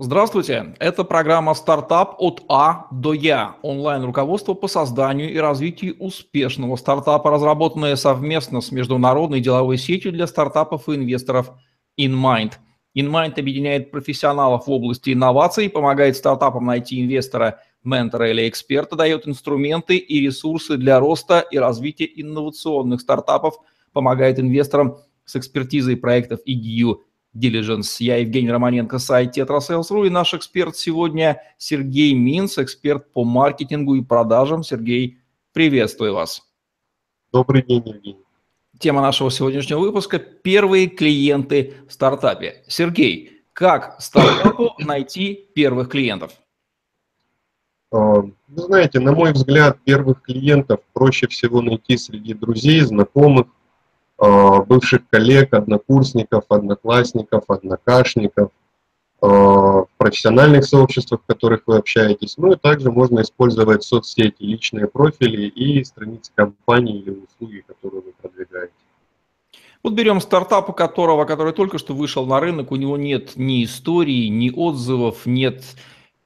Здравствуйте, это программа «Стартап от А до Я» – онлайн-руководство по созданию и развитию успешного стартапа, разработанное совместно с международной деловой сетью для стартапов и инвесторов InMind. InMind объединяет профессионалов в области инноваций, помогает стартапам найти инвестора, ментора или эксперта, дает инструменты и ресурсы для роста и развития инновационных стартапов, помогает инвесторам с экспертизой проектов EDU Diligence. Я Евгений Романенко, сайт Tetrasales.ru и наш эксперт сегодня Сергей Минц, эксперт по маркетингу и продажам. Сергей, приветствую вас. Добрый день, Евгений. Тема нашего сегодняшнего выпуска – первые клиенты в стартапе. Сергей, как стартапу найти первых клиентов? А, вы знаете, на мой взгляд, первых клиентов проще всего найти среди друзей, знакомых, бывших коллег, однокурсников, одноклассников, однокашников, а, в профессиональных сообществах, в которых вы общаетесь. Ну и также можно использовать соцсети, личные профили и страницы компании или услуги, которые вы продвигаете. Вот берем стартап, у которого, который только что вышел на рынок, у него нет ни истории, ни отзывов, нет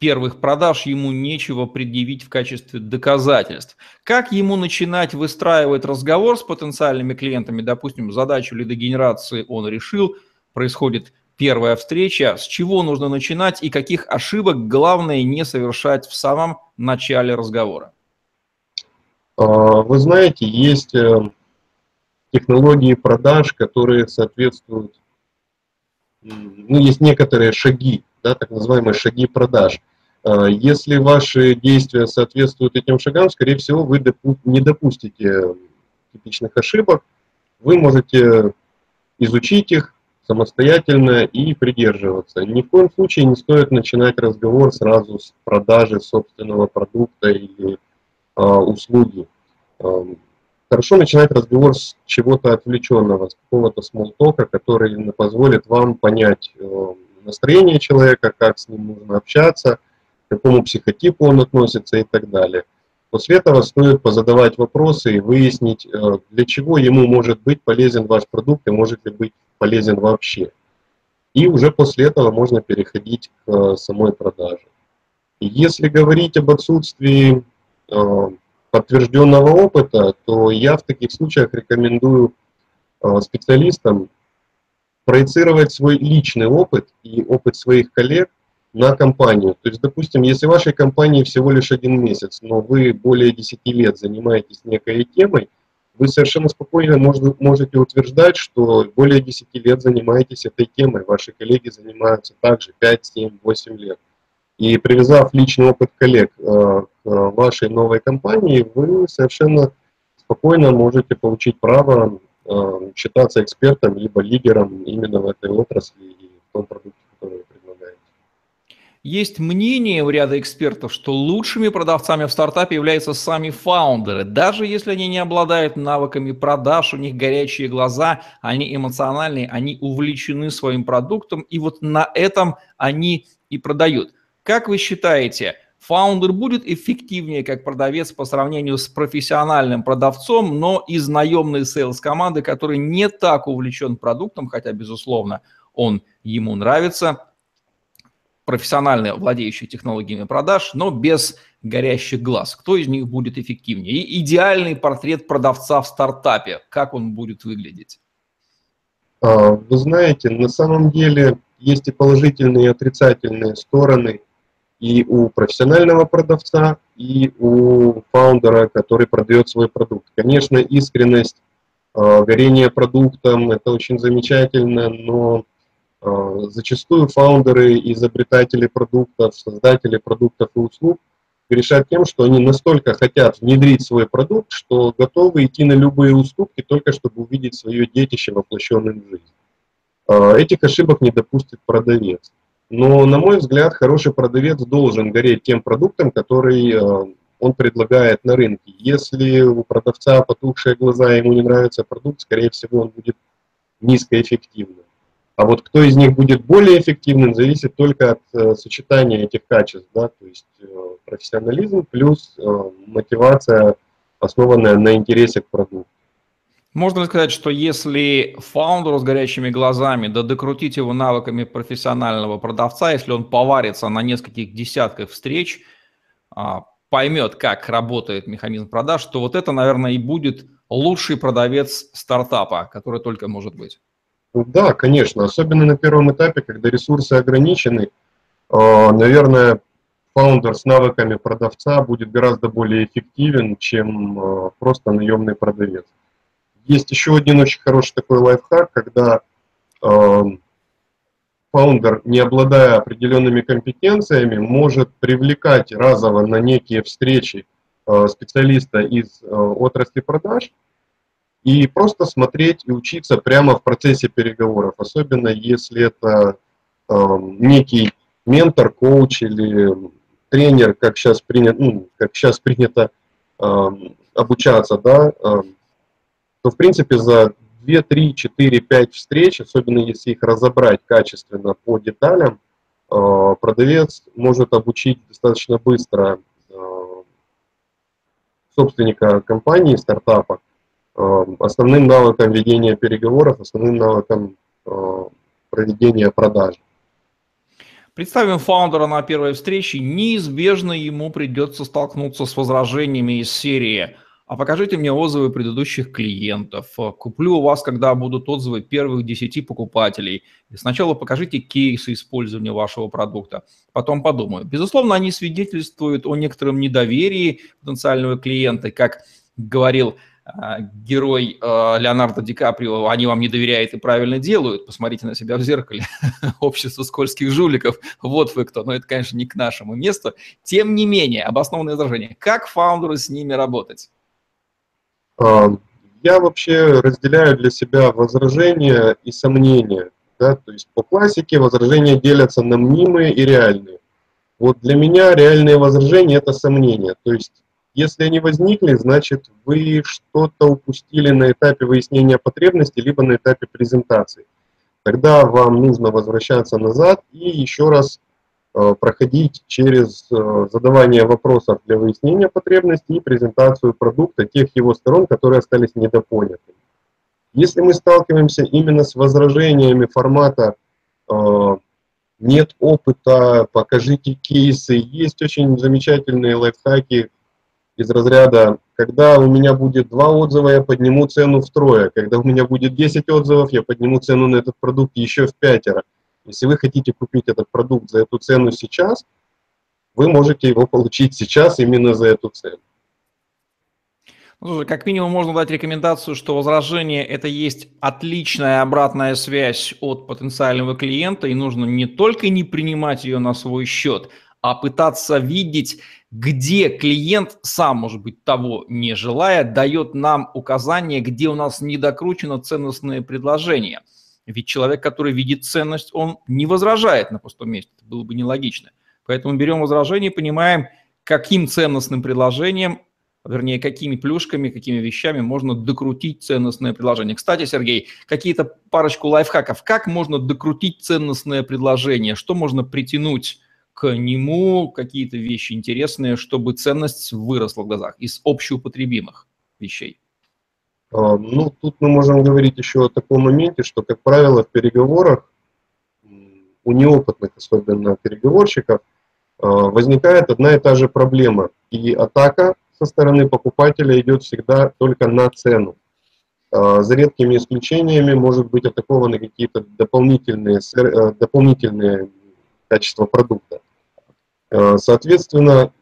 первых продаж ему нечего предъявить в качестве доказательств. Как ему начинать выстраивать разговор с потенциальными клиентами? Допустим, задачу лидогенерации он решил, происходит первая встреча. С чего нужно начинать и каких ошибок главное не совершать в самом начале разговора? А, вы знаете, есть э, технологии продаж, которые соответствуют, ну, есть некоторые шаги, да, так называемые шаги продаж. А, если ваши действия соответствуют этим шагам, скорее всего, вы не допустите типичных ошибок. Вы можете изучить их самостоятельно и придерживаться. Ни в коем случае не стоит начинать разговор сразу с продажи собственного продукта или э, услуги. Э, хорошо начинать разговор с чего-то отвлеченного, с какого-то смолтока, который позволит вам понять э, настроение человека, как с ним нужно общаться – к какому психотипу он относится и так далее. После этого стоит позадавать вопросы и выяснить, э, для чего ему может быть полезен ваш продукт и может ли быть полезен вообще. И уже после этого можно переходить к э, самой продаже. Если говорить об отсутствии э, подтвержденного опыта, то я в таких случаях рекомендую специалистам проецировать свой личный опыт и опыт своих коллег на компанию. То есть, допустим, если вашей компании всего лишь один месяц, но вы более 10 лет занимаетесь некой темой, вы совершенно спокойно можете утверждать, что более 10 лет занимаетесь этой темой, ваши коллеги занимаются также 5, 7, 8 лет. И привязав личный опыт коллег э, к вашей новой компании, вы совершенно спокойно можете получить право э, считаться экспертом либо лидером именно в этой отрасли и в том продукте, есть мнение у ряда экспертов, что лучшими продавцами в стартапе являются сами фаундеры. Даже если они не обладают навыками продаж, у них горячие глаза, они эмоциональные, они увлечены своим продуктом, и вот на этом они и продают. Как вы считаете, фаундер будет эффективнее как продавец по сравнению с профессиональным продавцом, но из наемной сейлс-команды, который не так увлечен продуктом, хотя, безусловно, он ему нравится – профессионально владеющие технологиями продаж, но без горящих глаз. Кто из них будет эффективнее? И идеальный портрет продавца в стартапе, как он будет выглядеть? А, вы знаете, на самом деле есть и положительные, и отрицательные стороны и у профессионального продавца, и у фаундера, который продает свой продукт. Конечно, искренность, а, горение продуктом – это очень замечательно, но зачастую фаундеры, изобретатели продуктов, создатели продуктов и услуг решают тем, что они настолько хотят внедрить свой продукт, что готовы идти на любые уступки, только чтобы увидеть свое детище воплощенным в жизнь. Э, этих ошибок не допустит продавец. Но, на мой взгляд, хороший продавец должен гореть тем продуктом, который э, он предлагает на рынке. Если у продавца потухшие глаза, ему не нравится продукт, скорее всего, он будет низкоэффективным. А вот кто из них будет более эффективным, зависит только от э, сочетания этих качеств, да, то есть э, профессионализм плюс э, мотивация, основанная на интересе к продукту. Можно ли сказать, что если фаундеру с горячими глазами, да докрутить его навыками профессионального продавца, если он поварится на нескольких десятках встреч, а, поймет, как работает механизм продаж, то вот это, наверное, и будет лучший продавец стартапа, который только может быть. Да, конечно, особенно на первом этапе, когда ресурсы ограничены, а, наверное, фаундер с навыками продавца будет гораздо более эффективен, чем а, просто наемный продавец. Есть еще один очень хороший такой лайфхак, когда фаундер, не обладая определенными компетенциями, может привлекать разово на некие встречи э, специалиста из э, отрасли продаж и просто смотреть и учиться прямо в процессе переговоров, особенно если это э, некий ментор, коуч или тренер, как сейчас принято, ну, как сейчас принято обучаться, да, то в принципе за 2, 3, 4, 5 встреч, особенно если их разобрать качественно по деталям, э, продавец может обучить достаточно быстро э, собственника компании, стартапа, э, основным навыкам ведения переговоров, основным навыкам проведения продаж. Представим фаундера на первой встрече, неизбежно ему придется столкнуться с возражениями из серии – а покажите мне отзывы предыдущих клиентов. Куплю у вас, когда будут отзывы первых 10 покупателей. И сначала покажите кейсы использования вашего продукта. Потом подумаю. Безусловно, они свидетельствуют о некотором недоверии потенциального клиента, как говорил э, герой э, Леонардо Ди Каприо, они вам не доверяют и правильно делают. Посмотрите на себя в зеркале. Общество скользких жуликов. Вот вы кто. Но это, конечно, не к нашему месту. Тем не менее, обоснованное возражение. Как фаундеру с ними работать? А, я вообще разделяю для себя возражения и сомнения. Да? То есть по классике возражения делятся на мнимые и реальные. Вот для меня реальные возражения – это сомнения. То есть если они возникли, значит вы что-то упустили на этапе выяснения потребностей, либо на этапе презентации. Тогда вам нужно возвращаться назад и еще раз Э, проходить через э, задавание вопросов для выяснения потребностей и презентацию продукта тех его сторон, которые остались недопоняты. Если мы сталкиваемся именно с возражениями формата э, «нет опыта», «покажите кейсы», есть очень замечательные лайфхаки из разряда «когда у меня будет два отзыва, я подниму цену втрое», «когда у меня будет 10 отзывов, я подниму цену на этот продукт еще в пятеро». Если вы хотите купить этот продукт за эту цену сейчас, вы можете его получить сейчас именно за эту цену. Ну, как минимум можно дать рекомендацию, что возражение – это есть отличная обратная связь от потенциального клиента, и нужно не только не принимать ее на свой счет, а пытаться видеть, где клиент, сам, может быть, того не желая, дает нам указание, где у нас недокручено ценностное предложение – ведь человек, который видит ценность, он не возражает на пустом месте. Это было бы нелогично. Поэтому берем возражение и понимаем, каким ценностным предложением, вернее, какими плюшками, какими вещами можно докрутить ценностное предложение. Кстати, Сергей, какие-то парочку лайфхаков. Как можно докрутить ценностное предложение? Что можно притянуть к нему, какие-то вещи интересные, чтобы ценность выросла в глазах из общеупотребимых вещей? А, ну, тут мы можем говорить еще о таком моменте, что, как правило, в переговорах у неопытных, особенно переговорщиков, а, возникает одна и та же проблема. И атака со стороны покупателя идет всегда только на цену. А, за редкими исключениями может быть атакованы какие-то дополнительные, дополнительные качества продукта. Соответственно,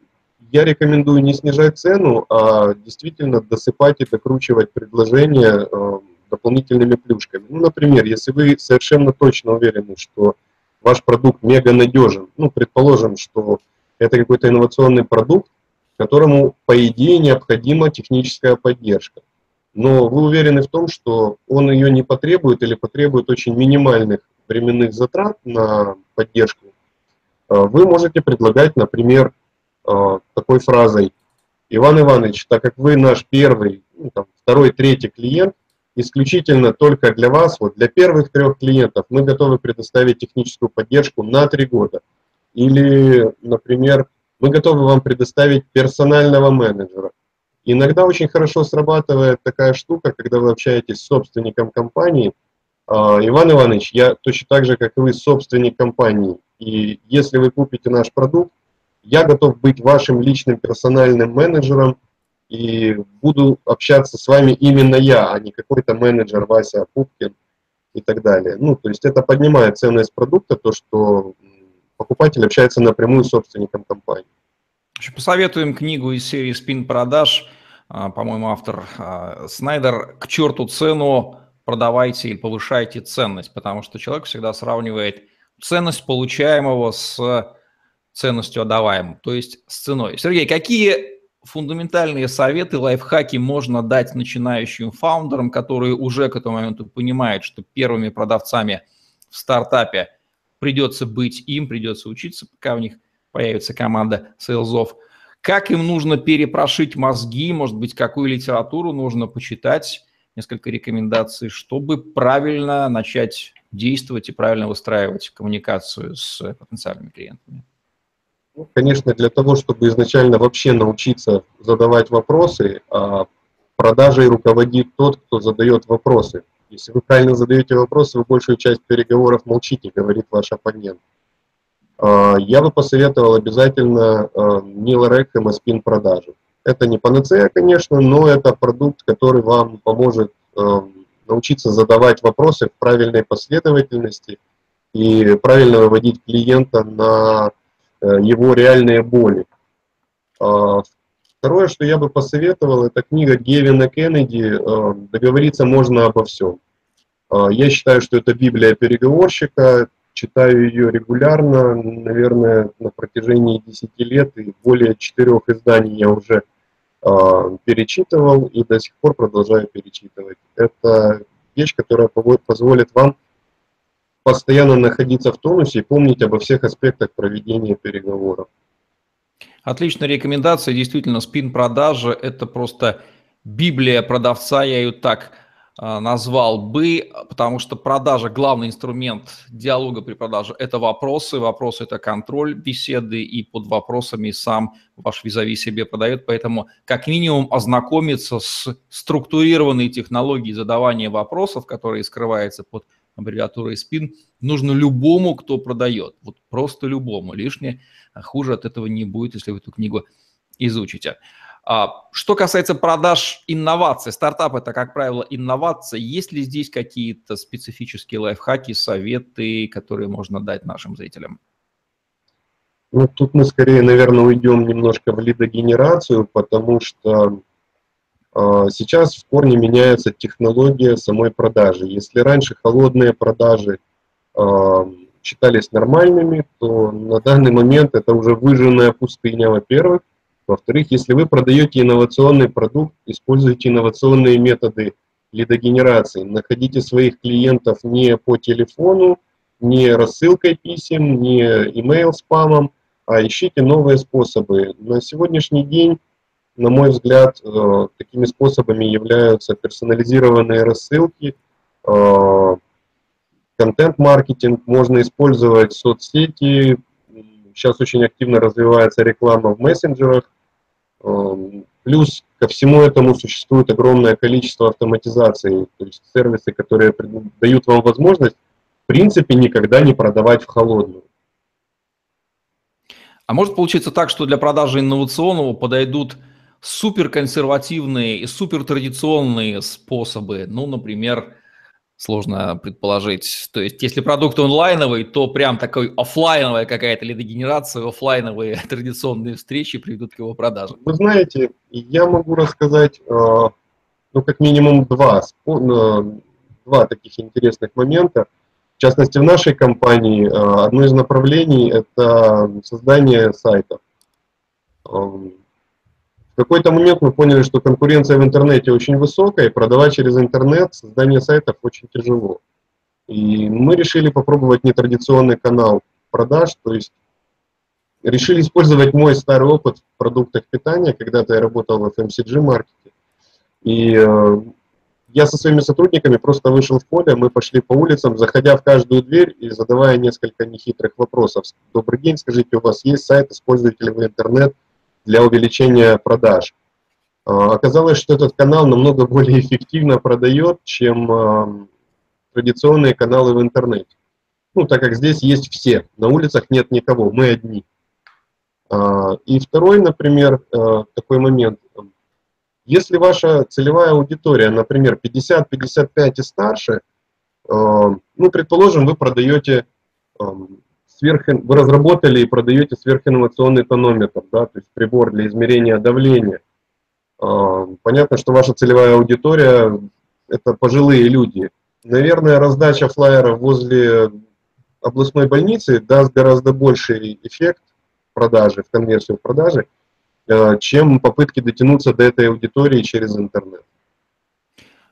я рекомендую не снижать цену, а действительно досыпать и докручивать предложение э, дополнительными плюшками. Ну, например, если вы совершенно точно уверены, что ваш продукт мега надежен, ну, предположим, что это какой-то инновационный продукт, которому, по идее, необходима техническая поддержка. Но вы уверены в том, что он ее не потребует или потребует очень минимальных временных затрат на поддержку, э, вы можете предлагать, например, Э, такой фразой. Иван Иванович, так как вы наш первый, ну, там, второй, третий клиент, исключительно только для вас, вот для первых трех клиентов мы готовы предоставить техническую поддержку на три года. Или, например, мы готовы вам предоставить персонального менеджера. Иногда очень хорошо срабатывает такая штука, когда вы общаетесь с собственником компании. А, Иван Иванович, я точно так же, как и вы, собственник компании. И если вы купите наш продукт, я готов быть вашим личным персональным менеджером и буду общаться с вами именно я, а не какой-то менеджер Вася Пупкин и так далее. Ну, то есть это поднимает ценность продукта, то, что покупатель общается напрямую с собственником компании. Еще посоветуем книгу из серии «Спин продаж». А, по-моему, автор а, Снайдер «К черту цену, продавайте или повышайте ценность», потому что человек всегда сравнивает ценность получаемого с ценностью отдаваемым, то есть с ценой. Сергей, какие фундаментальные советы, лайфхаки можно дать начинающим фаундерам, которые уже к этому моменту понимают, что первыми продавцами в стартапе придется быть им, придется учиться, пока у них – появится команда сейлзов. Как им нужно перепрошить мозги, может быть, какую литературу нужно почитать, несколько рекомендаций, чтобы правильно начать действовать и правильно выстраивать коммуникацию с потенциальными клиентами? Ну, конечно, для того, чтобы изначально вообще научиться задавать вопросы, а продажей руководит тот, кто задает вопросы. Если вы правильно задаете вопросы, вы большую часть переговоров молчите, говорит ваш оппонент. А, я бы посоветовал обязательно Нила а, Рэкхэма спин продажи. Это не панацея, конечно, но это продукт, который вам поможет а, научиться задавать вопросы в правильной последовательности и правильно выводить клиента на его реальные боли. Второе, что я бы посоветовал, это книга Гевина Кеннеди «Договориться можно обо всем». Я считаю, что это Библия переговорщика, читаю ее регулярно, наверное, на протяжении 10 лет, и более четырех изданий я уже э, перечитывал и до сих пор продолжаю перечитывать. Это вещь, которая позволит вам постоянно находиться в тонусе и помнить обо всех аспектах проведения переговоров. Отличная рекомендация. Действительно, спин-продажа – это просто библия продавца, я ее так назвал бы, потому что продажа, главный инструмент диалога при продаже – это вопросы, вопросы – это контроль беседы, и под вопросами сам ваш визави себе продает, поэтому как минимум ознакомиться с структурированной технологией задавания вопросов, которые скрываются под аббревиатурой SPIN, нужно любому, кто продает, вот просто любому, лишнее, а хуже от этого не будет, если вы эту книгу изучите. А, что касается продаж инноваций, стартап это, как правило, инновация. Есть ли здесь какие-то специфические лайфхаки, советы, которые можно дать нашим зрителям? Ну, тут мы скорее, наверное, уйдем немножко в лидогенерацию, потому что э, сейчас в корне меняется технология самой продажи. Если раньше холодные продажи э, считались нормальными, то на данный момент это уже выжженная пустыня, во-первых. Во-вторых, если вы продаете инновационный продукт, используйте инновационные методы лидогенерации. Находите своих клиентов не по телефону, не рассылкой писем, не email спамом, а ищите новые способы. На сегодняшний день, на мой взгляд, э, такими способами являются персонализированные рассылки, э, контент-маркетинг, можно использовать соцсети, сейчас очень активно развивается реклама в мессенджерах, плюс ко всему этому существует огромное количество автоматизации, то есть сервисы, которые дают вам возможность, в принципе, никогда не продавать в холодную. А может получиться так, что для продажи инновационного подойдут суперконсервативные и супертрадиционные способы, ну, например, сложно предположить. То есть, если продукт онлайновый, то прям такой офлайновая какая-то лидогенерация, офлайновые традиционные встречи приведут к его продаже. Вы знаете, я могу рассказать, э, ну, как минимум два, э, два таких интересных момента. В частности, в нашей компании э, одно из направлений – это создание сайтов. Какой-то момент мы поняли, что конкуренция в интернете очень высокая, и продавать через интернет создание сайтов очень тяжело. И мы решили попробовать нетрадиционный канал продаж, то есть решили использовать мой старый опыт в продуктах питания, когда-то я работал в FMCG маркете. И э, я со своими сотрудниками просто вышел в поле, мы пошли по улицам, заходя в каждую дверь и задавая несколько нехитрых вопросов. Добрый день, скажите, у вас есть сайт, используете ли вы интернет? Для увеличения продаж. оказалось, что этот канал намного более эффективно продает, чем традиционные каналы в интернете. Ну, так как здесь есть все, на улицах нет никого, мы одни. И второй, например, такой момент. Если ваша целевая аудитория, например, 50-55 и старше, ну, предположим, вы продаете сверх, вы разработали и продаете сверхинновационный тонометр, да, то есть прибор для измерения давления. А, понятно, что ваша целевая аудитория – это пожилые люди. Наверное, раздача флайеров возле областной больницы даст гораздо больший эффект продажи, в конверсию продажи, а, чем попытки дотянуться до этой аудитории через интернет.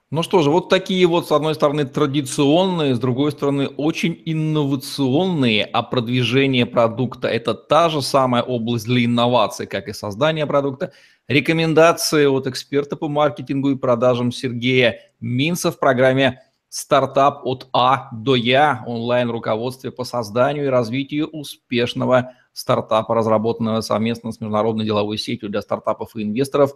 Ну что же, вот такие вот, с одной стороны, традиционные, с другой стороны, очень инновационные, а продвижение продукта – это та же самая область для инноваций, как и создание продукта. Рекомендации от эксперта по маркетингу и продажам Сергея Минца в программе «Стартап от А до Я» онлайн-руководстве по созданию и развитию успешного стартапа, разработанного совместно с международной деловой сетью для стартапов и инвесторов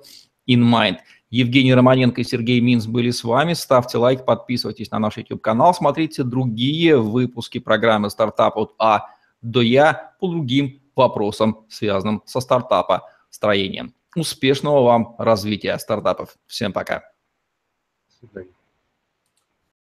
InMind. Евгений Романенко и Сергей Минц были с вами. Ставьте лайк, подписывайтесь на наш YouTube-канал, смотрите другие выпуски программы «Стартап от А до Я» по другим вопросам, связанным со стартапа строением. Успешного вам развития стартапов. Всем пока. До свидания.